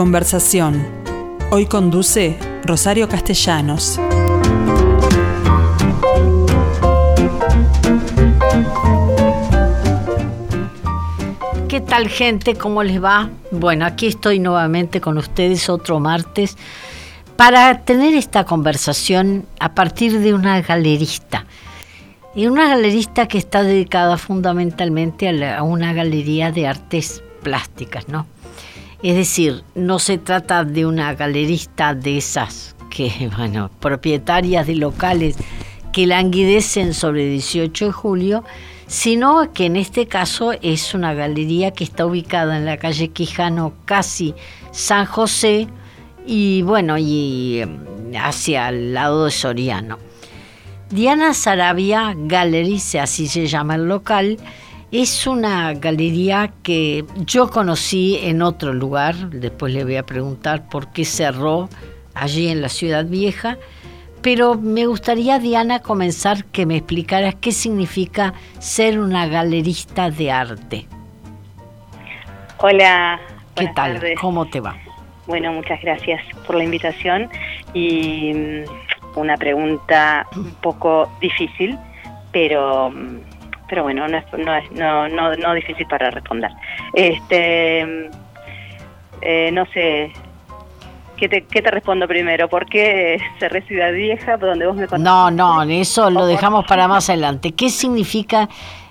Conversación. Hoy conduce Rosario Castellanos. ¿Qué tal gente? ¿Cómo les va? Bueno, aquí estoy nuevamente con ustedes otro martes para tener esta conversación a partir de una galerista. Y una galerista que está dedicada fundamentalmente a, a una galería de artes plásticas, ¿no? Es decir, no se trata de una galerista de esas que, bueno, propietarias de locales que languidecen sobre 18 de julio, sino que en este caso es una galería que está ubicada en la calle Quijano, casi San José, y bueno, y em, hacia el lado de Soriano. Diana Sarabia Gallery, así se llama el local, es una galería que yo conocí en otro lugar, después le voy a preguntar por qué cerró allí en la ciudad vieja, pero me gustaría, Diana, comenzar que me explicaras qué significa ser una galerista de arte. Hola. ¿Qué tal? tardes. ¿Cómo te va? Bueno, muchas gracias por la invitación y mm, una pregunta un poco difícil, pero mm, pero bueno, no es, no, es- no, no, no difícil para responder. Este, eh, no sé, ¿qué te, ¿qué te respondo primero? ¿Por qué cerré Ciudad Vieja, donde vos me contaste? No, no, eso lo ¿O por- dejamos para más adelante. ¿Qué significa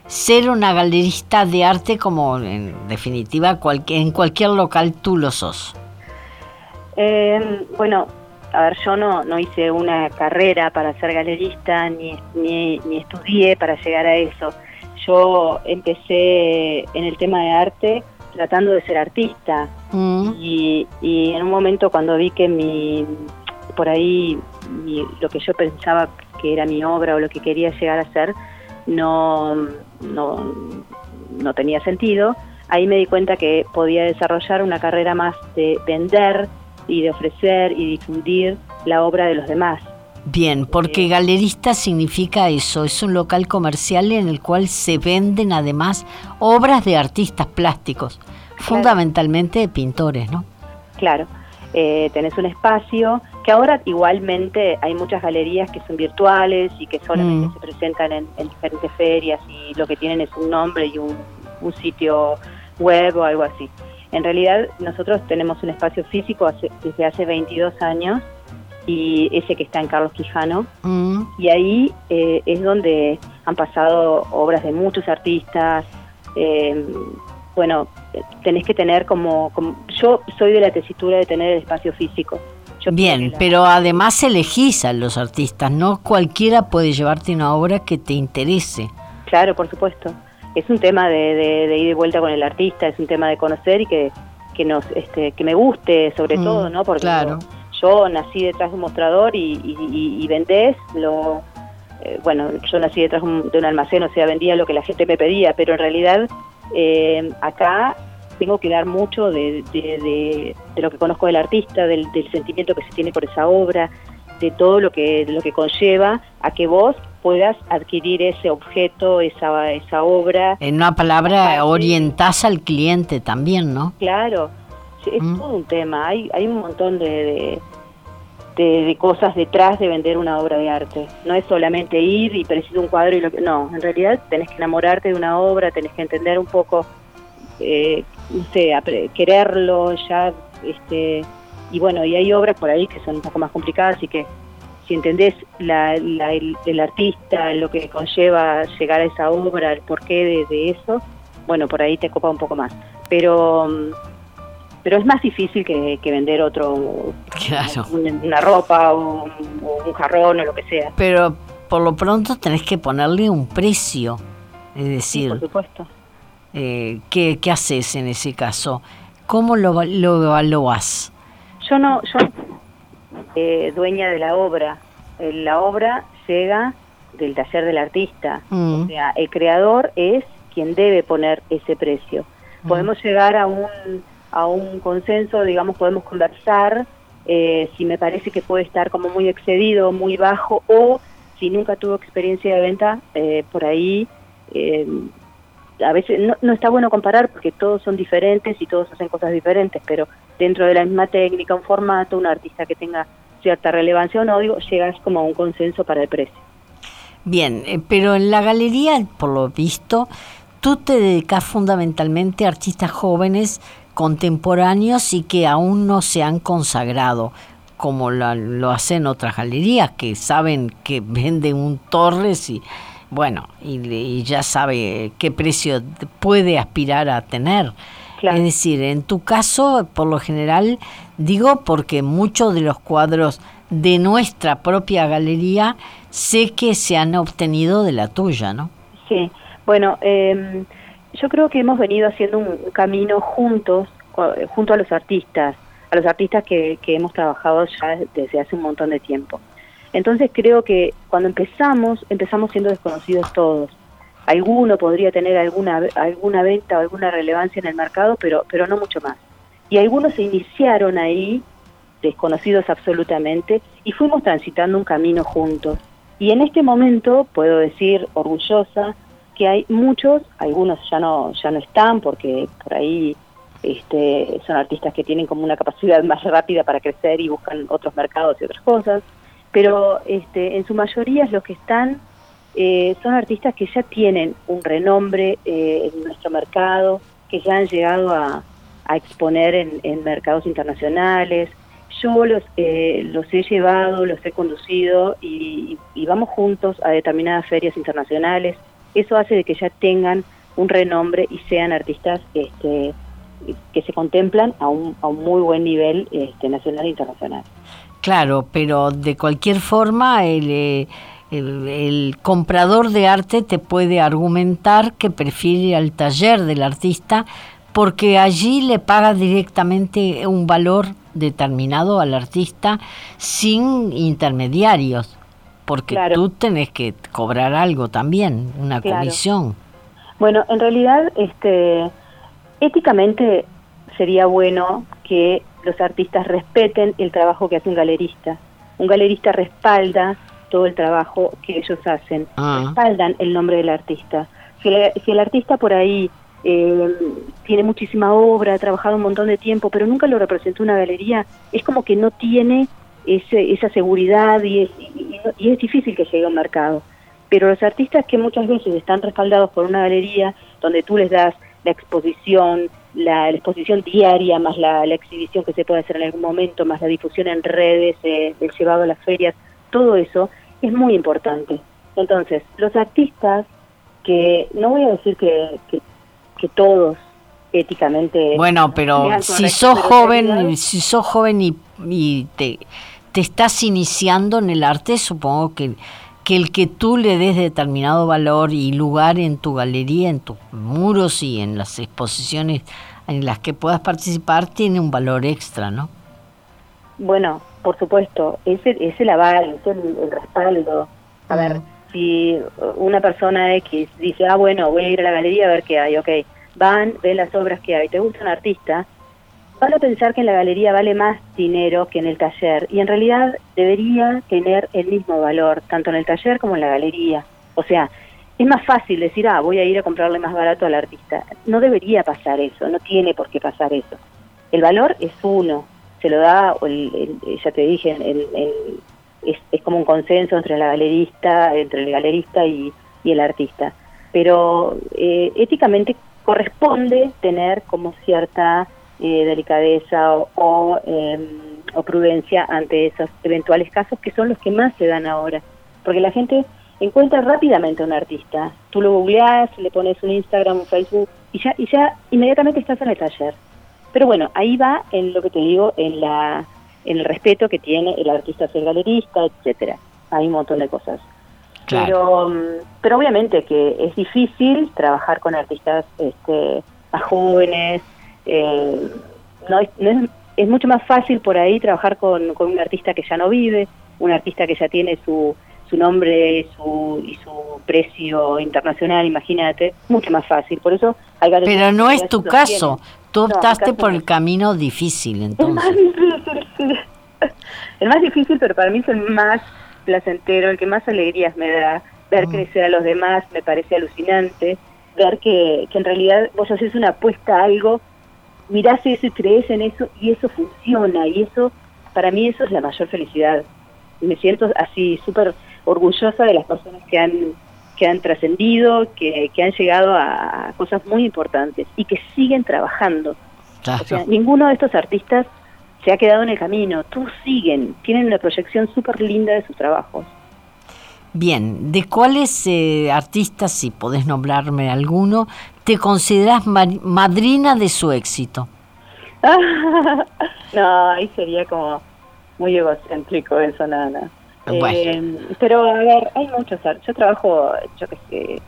ser una galerista de arte como en definitiva cualque- en cualquier local tú lo sos? Eh, bueno, a ver, yo no, no hice una carrera para ser galerista, ni, ni, ni estudié para llegar a eso. Yo empecé en el tema de arte tratando de ser artista Mm, y, y en un momento cuando vi que mi, por ahí mi- lo que yo pensaba que era mi obra o lo que quería llegar a ser no, no, no tenía sentido, ahí me di cuenta que podía desarrollar una carrera más de vender y de ofrecer y difundir la obra de los demás. Bien, porque galerista significa eso, es un local comercial en el cual se venden además obras de artistas plásticos, fundamentalmente de pintores, ¿no? Claro, eh, tenés un espacio que ahora igualmente hay muchas galerías que son virtuales y que solamente Mm. se presentan en, en diferentes ferias y lo que tienen es un nombre y un, un sitio web o algo así. En realidad nosotros tenemos un espacio físico hace- desde hace 22 años y ese que está en Carlos Quijano Mm, y ahí eh, es donde han pasado obras de muchos artistas. eh, bueno, tenés que tener como, como- Yo soy de la tesitura de tener el espacio físico. Yo Bien, la- pero además elegís a los artistas, no cualquiera puede llevarte una obra que te interese. Claro, por supuesto. Es un tema de, de, de ir de vuelta con el artista, es un tema de conocer y que, que, nos, este, que me guste sobre Mm, todo, ¿no? Porque claro. Yo nací detrás de un mostrador y, y, vendés lo... eh, bueno, yo nací detrás de un, de un almacén, o sea, vendía lo que la gente me pedía, pero en realidad eh, acá tengo que dar mucho de, de, de- de lo que conozco del artista, del, del sentimiento que se tiene por esa obra, de todo lo que, lo que conlleva a que vos puedas adquirir ese objeto, esa, esa obra. En una palabra, orientás al cliente también, ¿no? Claro, es Mm. todo un tema, hay, hay un montón de, de, cosas detrás de vender una obra de arte. No es solamente ir y preciso un cuadro y lo que... No, en realidad tenés que enamorarte de una obra, tenés que entender un poco, eh, no sé, quererlo ya, este... Y bueno, y hay obras por ahí que son un poco más complicadas y que si entendés la, la- el, el artista, lo que conlleva llegar a esa obra, el porqué de, de eso, bueno, por ahí te copa un poco más. Pero mm, pero es más difícil que, que vender otro, Claro. un- una ropa o un, o un jarrón o lo que sea. Pero por lo pronto tenés que ponerle un precio. Es Sí, decir, por supuesto. eh, ¿qué, qué haces en ese caso? ¿Cómo lo, lo evaluás? Yo no, yo eh, dueña de la obra. Eh, La obra llega del taller del artista. Mm, O sea, el creador es quien debe poner ese precio. Podemos llegar a un, a un consenso, digamos, podemos conversar eh, si me parece que puede estar como muy excedido, muy bajo, o si nunca tuvo experiencia de venta, eh, por ahí eh, a veces no, no está bueno comparar porque todos son diferentes y todos hacen cosas diferentes, pero dentro de la misma técnica, un formato, un artista que tenga cierta relevancia o no, digo, llegas como a un consenso para el precio. Bien, pero en la galería, por lo visto, tú te dedicas fundamentalmente a artistas jóvenes, contemporáneos y que aún no se han consagrado, como lo hacen otras galerías que saben que venden un Torres y bueno, y, ya sabe qué precio puede aspirar a tener. Es decir, en tu caso, por lo general, digo porque muchos de los cuadros de nuestra propia galería sé que se han obtenido de la tuya, ¿no? Sí, bueno, eh, yo creo que hemos venido haciendo un camino juntos, junto a los artistas, a los artistas que, que hemos trabajado ya desde hace un montón de tiempo. Entonces creo que cuando empezamos, empezamos siendo desconocidos todos. Alguno podría tener alguna, alguna venta o alguna relevancia en el mercado, pero, pero no mucho más. Y algunos se iniciaron ahí, desconocidos absolutamente, y fuimos transitando un camino juntos. Y en este momento puedo decir orgullosa que hay muchos, algunos ya no, ya no están porque por ahí este, son artistas que tienen como una capacidad más rápida para crecer y buscan otros mercados y otras cosas pero este, en su mayoría los que están eh, son artistas que ya tienen un renombre eh, en nuestro mercado, que ya han llegado a, exponer en, mercados internacionales. Yo los, eh, los he llevado, los he conducido y, vamos juntos a determinadas ferias internacionales. Eso hace de que ya tengan un renombre y sean artistas este, que se contemplan a un, a un muy buen nivel este, nacional e internacional. Claro, pero de cualquier forma eh, el, el, comprador de arte te puede argumentar que prefiere al taller del artista porque allí le paga directamente un valor determinado al artista sin intermediarios, porque tú tenés que cobrar algo también, una comisión. Bueno, en realidad, este, éticamente sería bueno que los artistas respeten el trabajo que hace un galerista. Un galerista respalda todo el trabajo que ellos hacen, ah. respaldan el nombre del artista. Si, el artista por ahí eh, tiene muchísima obra, ha trabajado un montón de tiempo, pero nunca lo representó una galería, es como que no tiene ese, esa seguridad y es, y es difícil que llegue a un mercado. Pero los artistas que muchas veces están respaldados por una galería, donde tú les das la exposición, la, exposición diaria, más la, exhibición que se puede hacer en algún momento, más la difusión en redes, eh, el llevado a las ferias, todo eso es muy importante. Entonces, los artistas, que no voy a decir que, que, todos éticamente... Bueno, pero si sos joven, si sos joven y, y te, te estás iniciando en el arte, supongo que que el que tú le des determinado valor y lugar en tu galería, en tus muros y en las exposiciones en las que puedas participar tiene un valor extra, ¿no? Bueno, por supuesto, es el, es el aval, es el, respaldo. A ver, si una persona X dice, ah, bueno, voy a ir a la galería a ver qué hay, ok, van, ven las obras que hay, te gusta un artista, van a pensar que en la galería vale más dinero que en el taller y en realidad debería tener el mismo valor, tanto en el taller como en la galería. O sea, es más fácil decir, ah, voy a ir a comprarle más barato al artista. No debería pasar eso, no tiene por qué pasar eso. El valor es uno, se lo da, el, ya te dije, el, es, es, como un consenso entre la galerista, entre el galerista y, y el artista. Pero eh, éticamente corresponde tener como cierta eh, delicadeza em, o, prudencia ante esos eventuales casos que son los que más se dan ahora. Porque la gente encuentra rápidamente a un artista. Tú lo googleás, le pones un Instagram, un Facebook y ya, y ya inmediatamente estás en el taller. Pero bueno, ahí va en lo que te digo, en, la, en el respeto que tiene el artista hacia el galerista, etcétera. Hay un montón de cosas. Pero, mm, pero obviamente que es difícil trabajar con artistas este, más jóvenes, eh, no, es, mucho más fácil por ahí trabajar con, un artista que ya no vive, un artista que ya tiene su, su nombre su, y su precio internacional, imagínate, mucho más fácil. Por eso hay Pero no es tu caso, tú optaste por el camino difícil, entonces. El más difícil, el más difícil, pero para mí es el más placentero, el que más alegrías me da. Ver mm. crecer a los demás me parece alucinante, ver que, que en realidad vos haces una apuesta a algo mirás eso y crees en eso y eso funciona y eso, para mí eso es la mayor felicidad. Y me siento así súper orgullosa de las personas que han que han trascendido, que, que han llegado a cosas muy importantes y que siguen trabajando. O sea, ninguno de estos artistas se ha quedado en el camino, tú siguen, tienen una proyección súper linda de sus trabajos. Bien, ¿de cuáles eh, artistas, si podés nombrarme alguno, te consideras madrina de su éxito? no, ahí sería como muy egocéntrico eso, nada. Eh, pero a ver, hay muchos, yo trabajo, yo qué sé,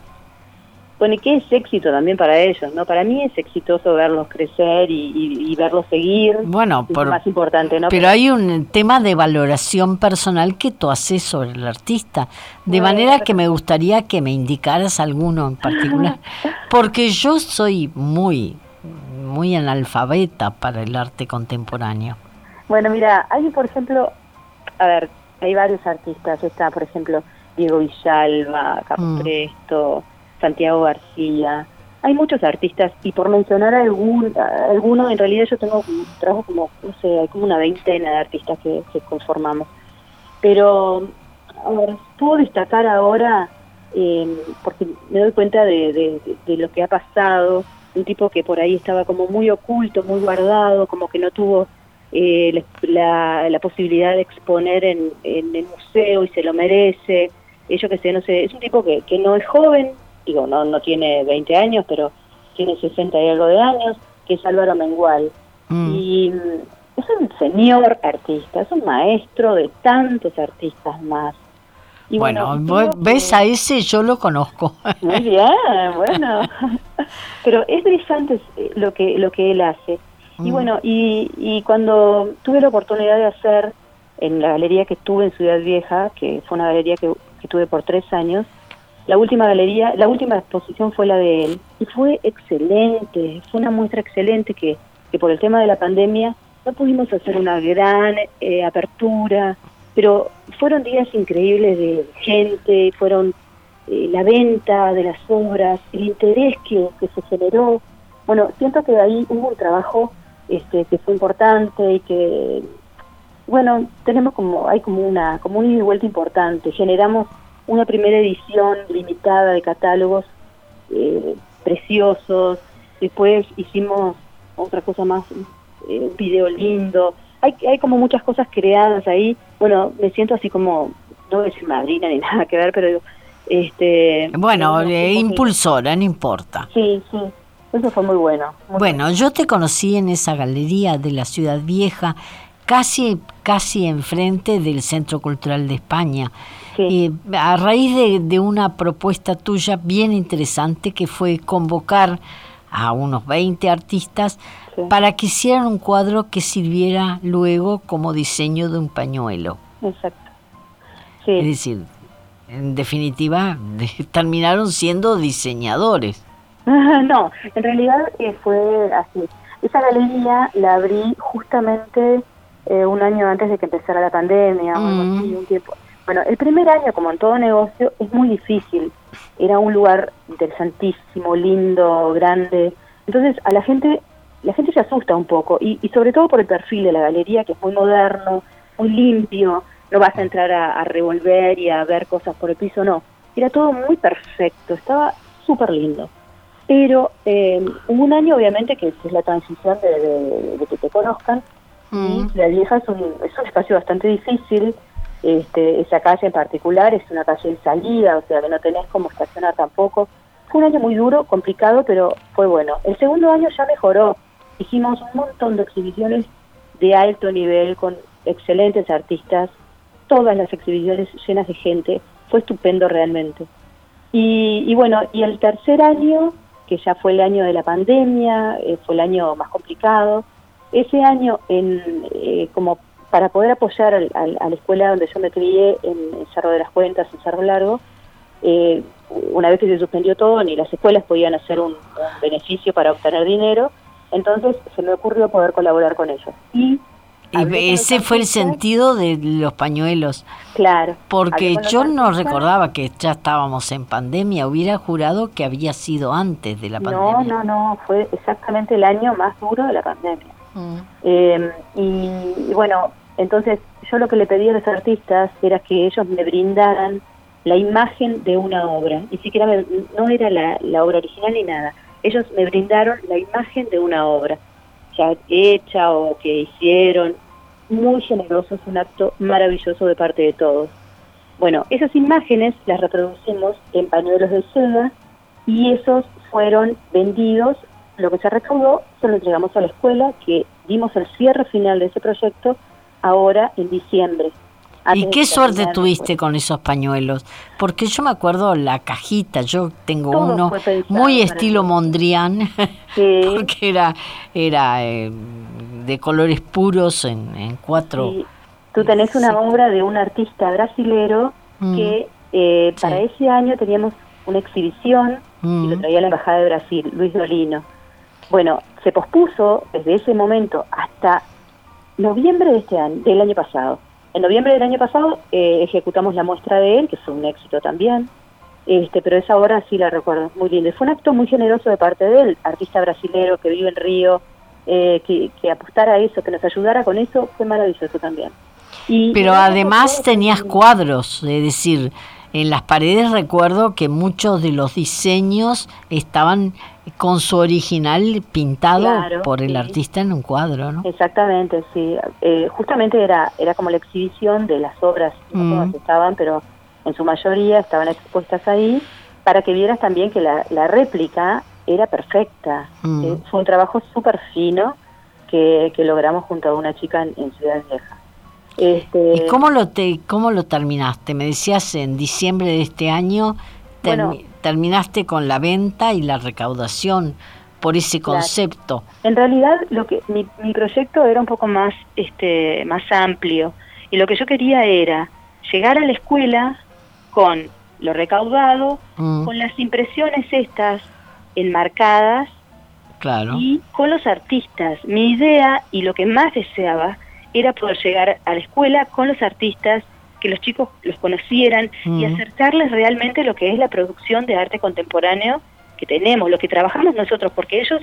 bueno, y qué es éxito también para ellos, ¿no? Para mí es exitoso verlos crecer y, verlos seguir. Bueno, por, más importante, ¿no? Pero hay un tema de valoración personal que tú haces sobre el artista, de manera que me gustaría que me indicaras alguno en particular, porque yo soy muy, muy analfabeta para el arte contemporáneo. Bueno, mira, hay por ejemplo, a ver, hay varios artistas, está por ejemplo Diego Villalba, Carlos mm. Santiago García. Hay muchos artistas y por mencionar algún, en realidad yo tengo trabajo como, no sé, hay como una veintena de artistas que, conformamos. Pero, puedo destacar ahora, eh, porque me doy cuenta de, lo que ha pasado, un tipo que por ahí estaba como muy oculto, muy guardado, como que no tuvo eh, la, posibilidad de exponer en, el museo y se lo merece. Yo que sé, no sé, es un tipo que no es joven, digo, no, no tiene 20 años, pero tiene 60 y algo de años, que es Álvaro Mengual. Mm. Y mm, es un señor artista, es un maestro de tantos artistas más. Y bueno, ves a ese, yo lo conozco. Muy bien, bueno. Pero es brillante eh, lo que, lo que él hace. Y mm. bueno, y, y cuando tuve la oportunidad de hacer en la galería que tuve en Ciudad Vieja, que fue una galería que, que tuve por tres años, la última galería, la última exposición fue la de él y fue excelente, fue una muestra excelente que, que por el tema de la pandemia no pudimos hacer una gran eh, apertura, pero fueron días increíbles de gente, fueron eh, la venta de las obras, el interés que, se generó. Bueno, siento que ahí hubo un trabajo este, que fue importante y que, bueno, tenemos como, hay como una, como un y vuelta importante, generamos una primera edición limitada de catálogos eh, preciosos, después hicimos otra cosa más, eh, un video lindo, hay, hay como muchas cosas creadas ahí, bueno, me siento así como, no voy a decir madrina ni nada que ver, pero este... Bueno, eh, impulsora, no importa. Sí, sí, eso fue muy bueno. bueno, yo te conocí en esa galería de la Ciudad Vieja, casi, casi enfrente del Centro Cultural de España. Y a raíz de, una propuesta tuya bien interesante que fue convocar a unos 20 artistas para que hicieran un cuadro que sirviera luego como diseño de un pañuelo. Exacto. Es decir, en definitiva, terminaron siendo diseñadores. no, en realidad eh, fue así. Esa galería la abrí justamente eh, un año antes de que empezara la pandemia, mm. un tiempo. Bueno, el primer año, como en todo negocio, es muy difícil. Era un lugar interesantísimo, lindo, grande. Entonces, a la gente, la gente se asusta un poco, y, sobre todo por el perfil de la galería, que es muy moderno, muy limpio. No vas a entrar a, revolver y a ver cosas por el piso, no. Era todo muy perfecto, estaba súper lindo. Pero eh, hubo un año, obviamente, que es la transición de, que te conozcan. Mm. Y la vieja es un, es un espacio bastante difícil este, esa calle en particular es una calle de salida, o sea que no tenés como estacionar tampoco. Fue un año muy duro, complicado, pero fue bueno. El segundo año ya mejoró. Hicimos un montón de exhibiciones de alto nivel con excelentes artistas, todas las exhibiciones llenas de gente. Fue estupendo realmente. Y, bueno, y el tercer año, que ya fue el año de la pandemia, eh, fue el año más complicado, ese año en, eh, como para poder apoyar a la escuela donde yo me crié, en Cerro de las Cuentas, en Cerro Largo, eh, una vez que se suspendió todo, ni las escuelas podían hacer un, beneficio para obtener dinero, entonces se me ocurrió poder colaborar con ellos. Y ese fue el sentido de los pañuelos. Claro. Porque yo no recordaba que ya estábamos en pandemia, hubiera jurado que había sido antes de la pandemia. No, no, no, fue exactamente el año más duro de la pandemia. Em, y, bueno, entonces yo lo que le pedí a los artistas era que ellos me brindaran la imagen de una obra, ni siquiera no era la, la obra original ni nada, ellos me brindaron la imagen de una obra ya hecha o que hicieron, muy generoso, es un acto maravilloso de parte de todos. Bueno, esas imágenes las reproducimos en pañuelos de seda y esos fueron vendidos, lo que se recaudó se lo entregamos a la escuela, que dimos el cierre final de ese proyecto ahora en diciembre. ¿Y qué suerte tuviste con esos pañuelos? Porque yo me acuerdo la cajita, yo tengo uno muy estilo Mondrian, porque era, era eh, de colores puros en, cuatro. Tú tenés una obra de un artista brasilero mm. que eh, para ese año teníamos una exhibición y lo mm. traía la Embajada de Brasil, Luis Dolino. Bueno, se pospuso desde ese momento hasta noviembre de este año, del año pasado. En noviembre del año pasado eh, ejecutamos la muestra de él, que fue un éxito también, este, pero esa obra sí la recuerdo muy linda. Fue un acto muy generoso de parte de él, artista brasilero que vive en Río, eh, que, que apostara a eso, que nos ayudara con eso, fue maravilloso también. Y, pero además tenías cuadros, es decir, en las paredes recuerdo que muchos de los diseños estaban con su original pintado por el artista en un cuadro, ¿no? Exactamente, sí. Eh, justamente era era como la exhibición de las obras, no mm. estaban, pero en su mayoría estaban expuestas ahí, para que vieras también que la, la réplica era perfecta. Mm. Eh, fue un trabajo súper fino que, que, logramos junto a una chica en, Ciudad Vieja. Este, ¿Y cómo lo, te, cómo lo terminaste? Me decías en diciembre de este año terminaste con la venta y la recaudación por ese concepto. En realidad, lo que mi, mi, proyecto era un poco más, este, más amplio y lo que yo quería era llegar a la escuela con lo recaudado, mm. con las impresiones estas enmarcadas claro. y con los artistas. Mi idea y lo que más deseaba era poder llegar a la escuela con los artistas que los chicos los conocieran y acercarles realmente lo que es la producción de arte contemporáneo que tenemos, lo que trabajamos nosotros, porque ellos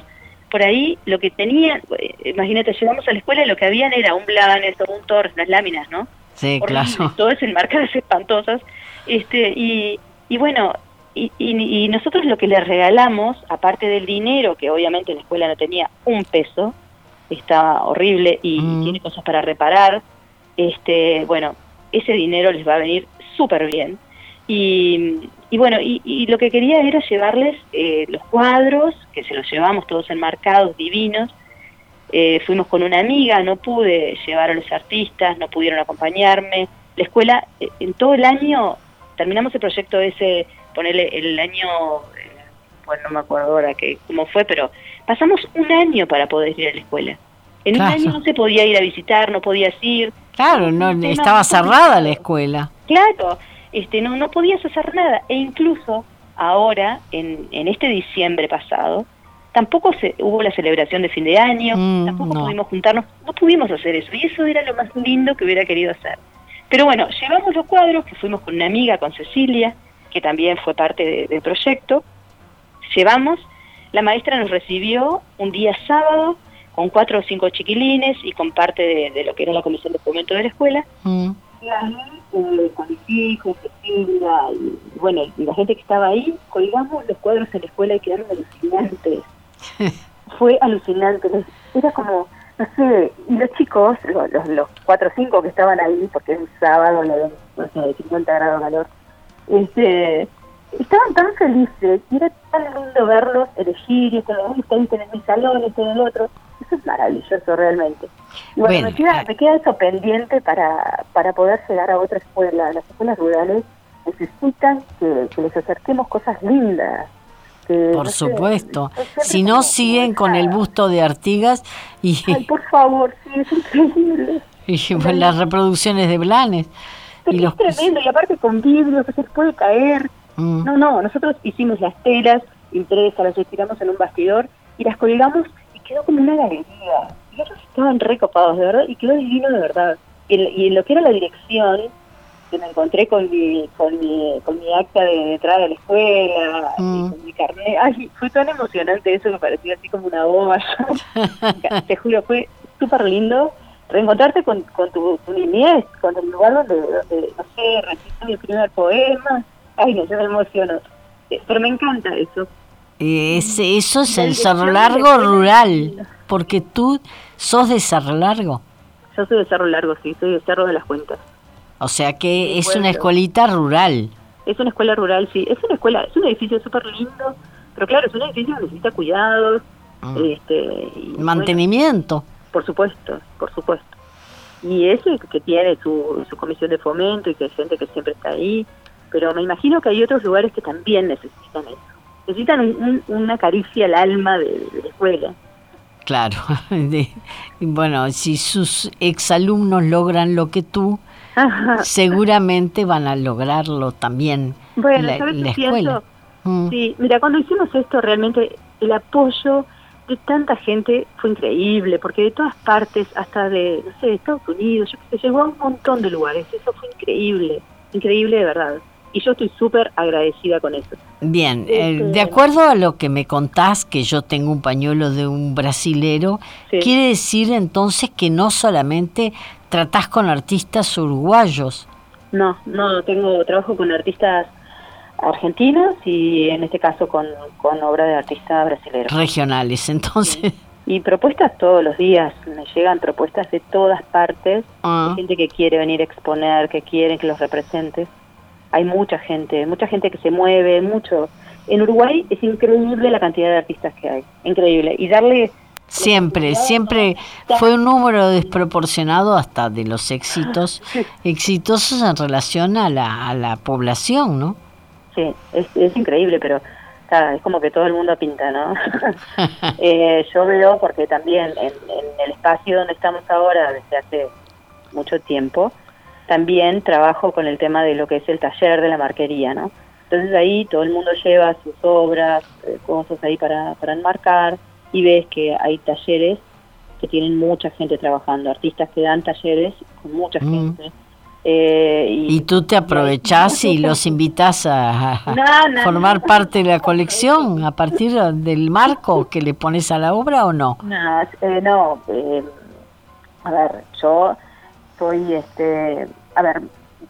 por ahí lo que tenían, eh, imagínate, llegamos a la escuela y lo que habían era un blanes o un torres, las láminas, ¿no? Sí, claro. Todas enmarcadas espantosas. Este, y, y bueno, y, y, nosotros lo que les regalamos, aparte del dinero, que obviamente la escuela no tenía un peso, estaba horrible y tiene cosas para reparar, este, bueno, ese dinero les va a venir súper bien. Y, y bueno, y, lo que quería era llevarles eh, los cuadros, que se los llevamos todos enmarcados, divinos. Eh, fuimos con una amiga, no pude llevar a los artistas, no pudieron acompañarme. La escuela, eh, en todo el año, terminamos el proyecto ese, ponerle el año, bueno, no me acuerdo ahora que, cómo fue, pero pasamos un año para poder ir a la escuela. En un año no se podía ir a visitar, no podías ir. Claro, no, estaba cerrada la escuela. Claro, este, no, no podías hacer nada. E incluso ahora, en, en este diciembre pasado, tampoco se, hubo la celebración de fin de año, mm, tampoco pudimos juntarnos, no pudimos hacer eso. Y eso era lo más lindo que hubiera querido hacer. Pero bueno, llevamos los cuadros, que fuimos con una amiga, con Cecilia, que también fue parte del proyecto. Llevamos, la maestra nos recibió un día sábado con cuatro o cinco chiquilines y con parte de, lo que era la comisión de fomento de la escuela. Mm. Y ahí, eh, con mis hijos, Cecilia, y bueno, y la gente que estaba ahí, colgamos los cuadros en la escuela y quedaron alucinantes. Fue alucinante. Era como, no sé, y los chicos, los, los, cuatro o cinco que estaban ahí, porque es un sábado, no sé, de 50 grados de calor, este, estaban tan felices y era tan lindo verlos elegir y esto, en mi salón, esto en el otro es maravilloso realmente. Y bueno, me, queda, me, queda, eso pendiente para, para poder llegar a otra escuela. Las escuelas rurales necesitan que, les acerquemos cosas lindas. por supuesto. si no, siguen con el busto de Artigas y... Ay, por favor, sí, es increíble. Y las reproducciones de Blanes. y los... Es tremendo, y aparte con vidrio que se puede caer. Mm. No, no, nosotros hicimos las telas impresas, las estiramos en un bastidor y las colgamos quedó como una galería. estaban recopados, de verdad, y quedó divino de verdad. Y, en lo que era la dirección, que me encontré con mi, con mi, con mi acta de entrada a la escuela, y mm. con mi carnet, ay, fue tan emocionante eso que parecía así como una bomba. Te juro, fue súper lindo reencontrarte con, con tu, tu, niñez, con el lugar donde, donde no sé, recito mi primer poema. Ay, no, yo me emociono. Eh, pero me encanta eso. Ese, eso es el Cerro Largo rural, porque tú sos de Cerro Largo. Yo soy de Cerro Largo, sí, soy de Cerro de las Cuentas. O sea que es una escuelita rural. Es una escuela rural, sí. Es una escuela, es un edificio súper lindo, pero claro, es un edificio que necesita cuidados. Mm. Este, Mantenimiento. por supuesto, por supuesto. Y eso que tiene su, su comisión de fomento y que hay gente que siempre está ahí. Pero me imagino que hay otros lugares que también necesitan eso necesitan una caricia al alma de, la escuela. Claro, bueno, si sus exalumnos logran lo que tú, seguramente van a lograrlo también bueno, la, la escuela. Mm. Sí, mira, cuando hicimos esto realmente el apoyo de tanta gente fue increíble, porque de todas partes, hasta de, no sé, de Estados Unidos, yo sé, llegó a un montón de lugares, eso fue increíble, increíble de verdad y yo estoy súper agradecida con eso. Bien, eh, este, de acuerdo a lo que me contás, que yo tengo un pañuelo de un brasilero, quiere decir entonces que no solamente tratás con artistas uruguayos. No, no, tengo trabajo con artistas argentinos y en este caso con, con obra de artistas brasileños. Regionales, entonces. Y propuestas todos los días, me llegan propuestas de todas partes, ah. gente que quiere venir a exponer, que quieren que los representes hay mucha gente, mucha gente que se mueve, mucho. En Uruguay es increíble la cantidad de artistas que hay, increíble. Y darle... Siempre, siempre fue un número desproporcionado hasta de los éxitos, exitosos en relación a la, a la población, ¿no? Sí, es, es increíble, pero es como que todo el mundo pinta, ¿no? eh, yo veo, porque también en, en el espacio donde estamos ahora, desde hace mucho tiempo, también trabajo con el tema de lo que es el taller de la marquería, ¿no? Entonces ahí todo el mundo lleva sus obras, eh, cosas ahí para, para enmarcar y ves que hay talleres que tienen mucha gente trabajando, artistas que dan talleres con mucha mm. gente. Eh, y, tú te aprovechás y, los invitas a, formar parte de la colección a partir del marco que le pones a la obra o no? No, eh, no a ver, yo soy este a ver,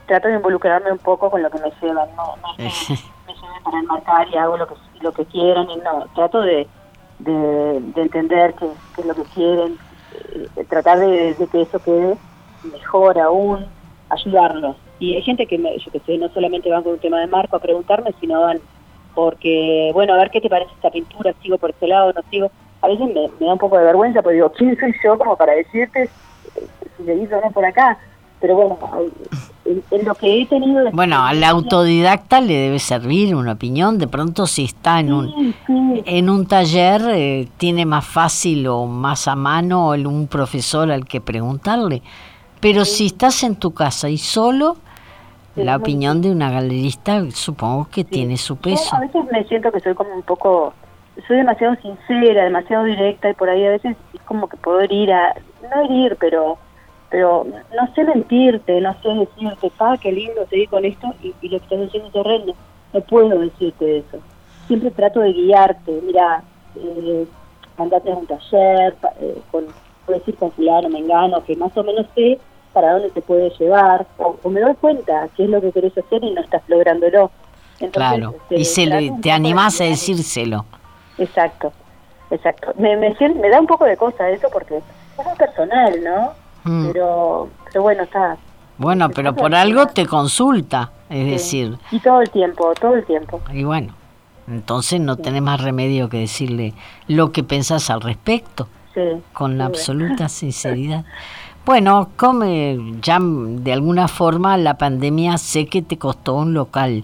trato de involucrarme un poco con lo que me llevan, no, no me lleven para enmarcar y hago lo que, lo que quieran, y no, trato de, de, entender qué, es lo que quieren, eh, tratar de, que eso quede mejor aún, ayudarlos. Y hay gente que, me, yo que sé, no solamente van con un tema de marco a preguntarme, sino van porque, bueno, a ver qué te parece esta pintura, sigo por este lado, no sigo. A veces me, da un poco de vergüenza, porque digo, ¿quién soy yo como para decirte si se hizo o no por acá? Pero bueno, en, lo que he tenido... Bueno, al autodidacta le debe servir una opinión, de pronto si está en un, En un taller, eh, tiene más fácil o más a mano un profesor al que preguntarle, pero si estás en tu casa y solo, la opinión de una galerista supongo que tiene su peso. a veces me siento que soy como un poco, soy demasiado sincera, demasiado directa y por ahí a veces es como que puedo ir a, no herir, pero pero no sé mentirte, no sé decirte, pa, qué lindo seguir con esto y, lo que estás haciendo es horrendo. No puedo decirte eso. Siempre trato de guiarte, mira, eh, mandate a un taller, eh, con, puedes ir con fulano, mengano, que más o menos sé para dónde te puede llevar, o, me doy cuenta qué es lo que querés hacer y no estás lográndolo. claro, este, y se te animás a decírselo. Exacto, exacto. Me, me, me da un poco de cosa eso porque es muy personal, ¿no? Mm. Pero, pero bueno, está. Bueno, pero por algo te consulta, es decir. Y todo el tiempo, todo el tiempo. Y bueno, entonces no tenés más remedio que decirle lo que pensás al respecto. Con la absoluta sinceridad. Bueno, come, ya de alguna forma la pandemia sé que te costó un local,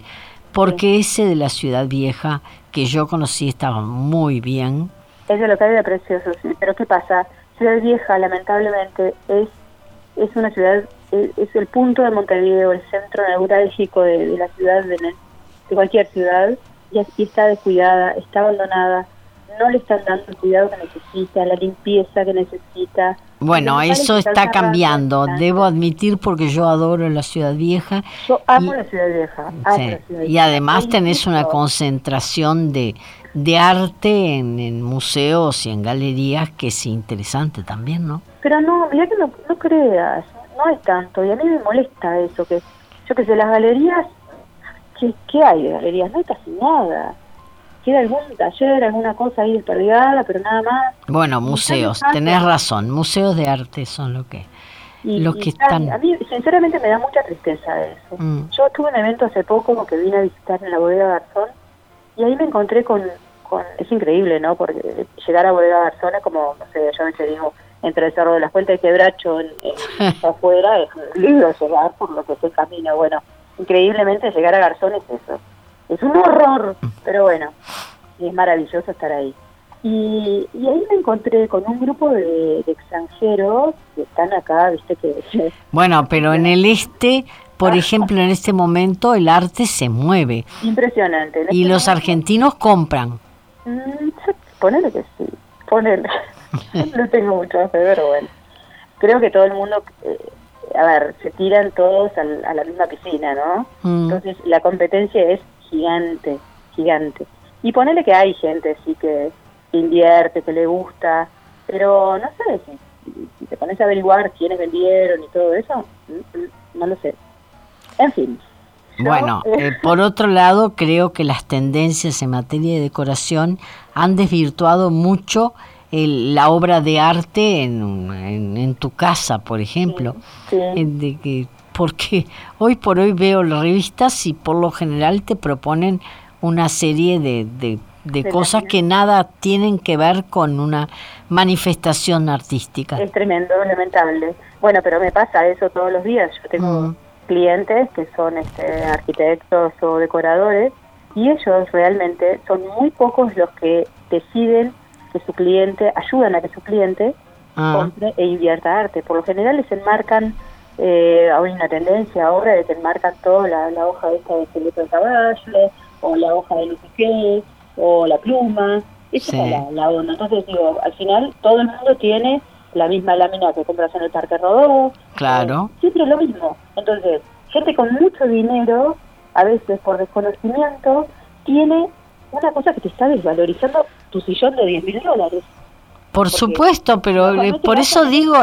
porque ese de la ciudad vieja que yo conocí estaba muy bien. Ese local era precioso, sí, pero ¿qué pasa? Ciudad Vieja, lamentablemente, es, es una ciudad, es, el punto de Montevideo, el centro neurálgico de, de la ciudad, de, de, cualquier ciudad, y, está descuidada, está abandonada, no le están dando el cuidado que necesita, la limpieza que necesita. Bueno, eso está cambiando, debo admitir porque yo adoro la ciudad vieja. Yo amo la ciudad vieja. y además tenés una concentración de, de arte en, museos y en galerías que es interesante también, ¿no? Pero no, mira que no, no creas, no es tanto, y a mí me molesta eso, que yo que sé, las galerías, ¿qué, qué hay de galerías? No hay casi nada queda algún taller, alguna cosa ahí desperdigada, pero nada más. Bueno, museos, tenés razón, museos de arte son lo que, lo que están... A mí, sinceramente, me da mucha tristeza eso. Mm. Yo tuve un evento hace poco que vine a visitar en la bodega Garzón y ahí me encontré con, con... Es increíble, ¿no? Porque llegar a bodega Garzón es como, no sé, yo a veces digo, entre el Cerro de las Fuentes y Quebracho en, afuera, es un libro llegar por lo que se camina. Bueno, increíblemente llegar a Garzón es eso es un horror, pero bueno, es maravilloso estar ahí. Y, ahí me encontré con un grupo de, extranjeros que están acá, viste que... Bueno, pero en el este, por ah. ejemplo, en este momento el arte se mueve. Impresionante. y este los argentinos compran. Mm, ponele que sí, ponele. no tengo mucho fe, pero bueno. Creo que todo el mundo... Eh, a ver, se tiran todos a, la misma piscina, ¿no? Mm. Entonces la competencia es gigante, gigante. Y ponele que hay gente sí que invierte, que le gusta, pero no sé, si, si te pones a averiguar quiénes vendieron y todo eso, no lo sé. En fin. Bueno, eh, por otro lado, creo que las tendencias en materia de decoración han desvirtuado mucho la obra de arte en, en, tu casa, por ejemplo. De que porque hoy por hoy veo las revistas y por lo general te proponen una serie de, de, cosas que nada tienen que ver con una manifestación artística. Es tremendo, lamentable. Bueno, pero me pasa eso todos los días. Yo tengo mm. clientes que son este, arquitectos o decoradores y ellos realmente son muy pocos los que deciden que su cliente, ayudan a que su cliente ah. compre e invierta arte. Por lo general les enmarcan eh, hay una tendencia ahora de que enmarcan todo la, hoja esta de esqueleto de caballo, o la hoja de lucifer, o la pluma, esa es la, onda. Entonces digo, al final todo el mundo tiene la misma lámina que compras en el Parque Rodó. Claro. Eh, siempre lo mismo. Entonces, gente con mucho dinero, a veces por desconocimiento, tiene una cosa que te está desvalorizando tu sillón de 10 mil dólares. Por supuesto, pero por eso digo,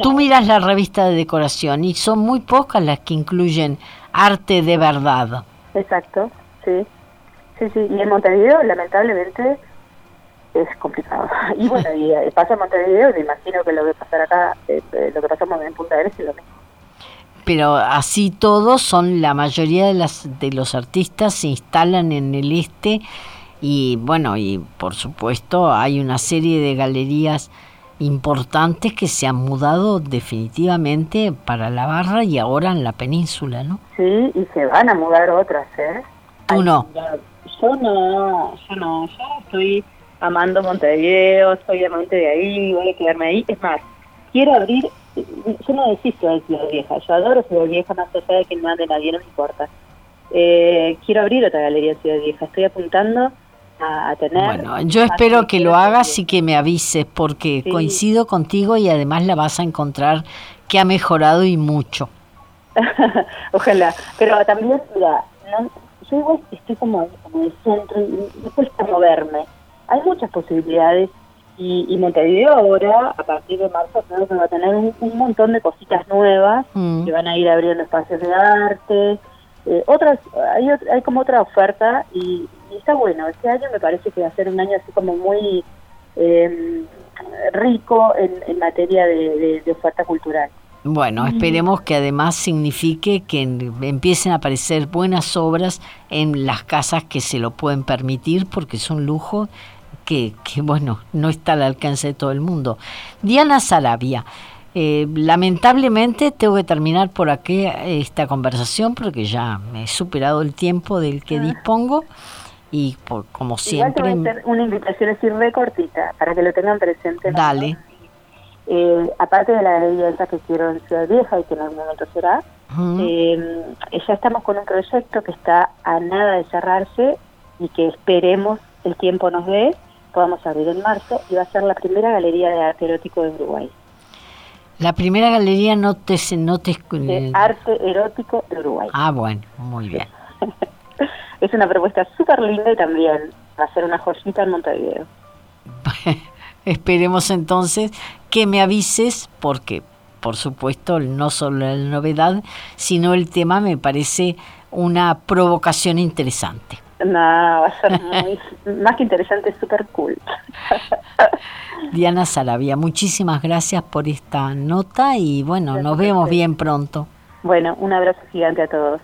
tú miras la revista de decoración y son muy pocas las que incluyen arte de verdad. Exacto, sí. Sí, sí. Y en Montevideo, lamentablemente, es complicado. Y bueno, y eh, pasa en Montevideo, me imagino que lo que pasar acá, eh, eh, lo que pasamos en Punta Arenas es lo mismo. Pero así todos son, la mayoría de, las, de los artistas se instalan en el este y bueno, y por supuesto hay una serie de galerías importantes que se han mudado definitivamente para la barra y ahora en la península, ¿no? Sí, y se van a mudar otras, ¿eh? Tú no. Yo no, yo no, yo estoy amando Montevideo, soy amante de ahí, voy a quedarme ahí. Es más, quiero abrir, yo no desisto de Ciudad Vieja, yo adoro Ciudad Vieja más allá de que no ande nadie, no me importa. Eh, quiero abrir otra galería en Ciudad Vieja, estoy apuntando a, tener. Bueno, yo espero que lo hagas y que me avises porque coincido contigo y además la vas a encontrar que ha mejorado y mucho. Ojalá, pero también, mira, yo igual estoy como, como en el centro y me cuesta moverme. Hay muchas posibilidades y, y Montevideo ahora, a partir de marzo, creo que va a tener un, montón de cositas nuevas mm. que van a ir abriendo espacios de arte. Eh, otras, hay, hay como otra oferta y, y está bueno. Este año me parece que va a ser un año así como muy em, rico en, materia de, oferta cultural. Bueno, esperemos que además signifique que empiecen a aparecer buenas obras en las casas que se lo pueden permitir, porque es un lujo que, que bueno, no está al alcance de todo el mundo. Diana Sarabia, eh, lamentablemente tengo que terminar por aquí esta conversación porque ya me he superado el tiempo del que ah. dispongo y por, como siempre... una invitación así re cortita para que lo tengan presente. Dale. Eh, aparte de la galería que quiero en Ciudad Vieja y que en algún momento será, eh, ya estamos con un proyecto que está a nada de cerrarse y que esperemos el tiempo nos dé, podamos abrir en marzo y va a ser la primera galería de arte erótico de Uruguay. La primera galería no te... No te de arte erótico de Uruguay. Ah, bueno, muy bien. es una propuesta súper linda y también va a ser una joyita en Montevideo. Esperemos entonces que me avises porque, por supuesto, no solo la novedad, sino el tema me parece una provocación interesante. No, va a ser muy, más que interesante, súper cool. Diana Sarabia, muchísimas gracias por esta nota y bueno, nos vemos bien pronto. Bueno, un abrazo gigante a todos.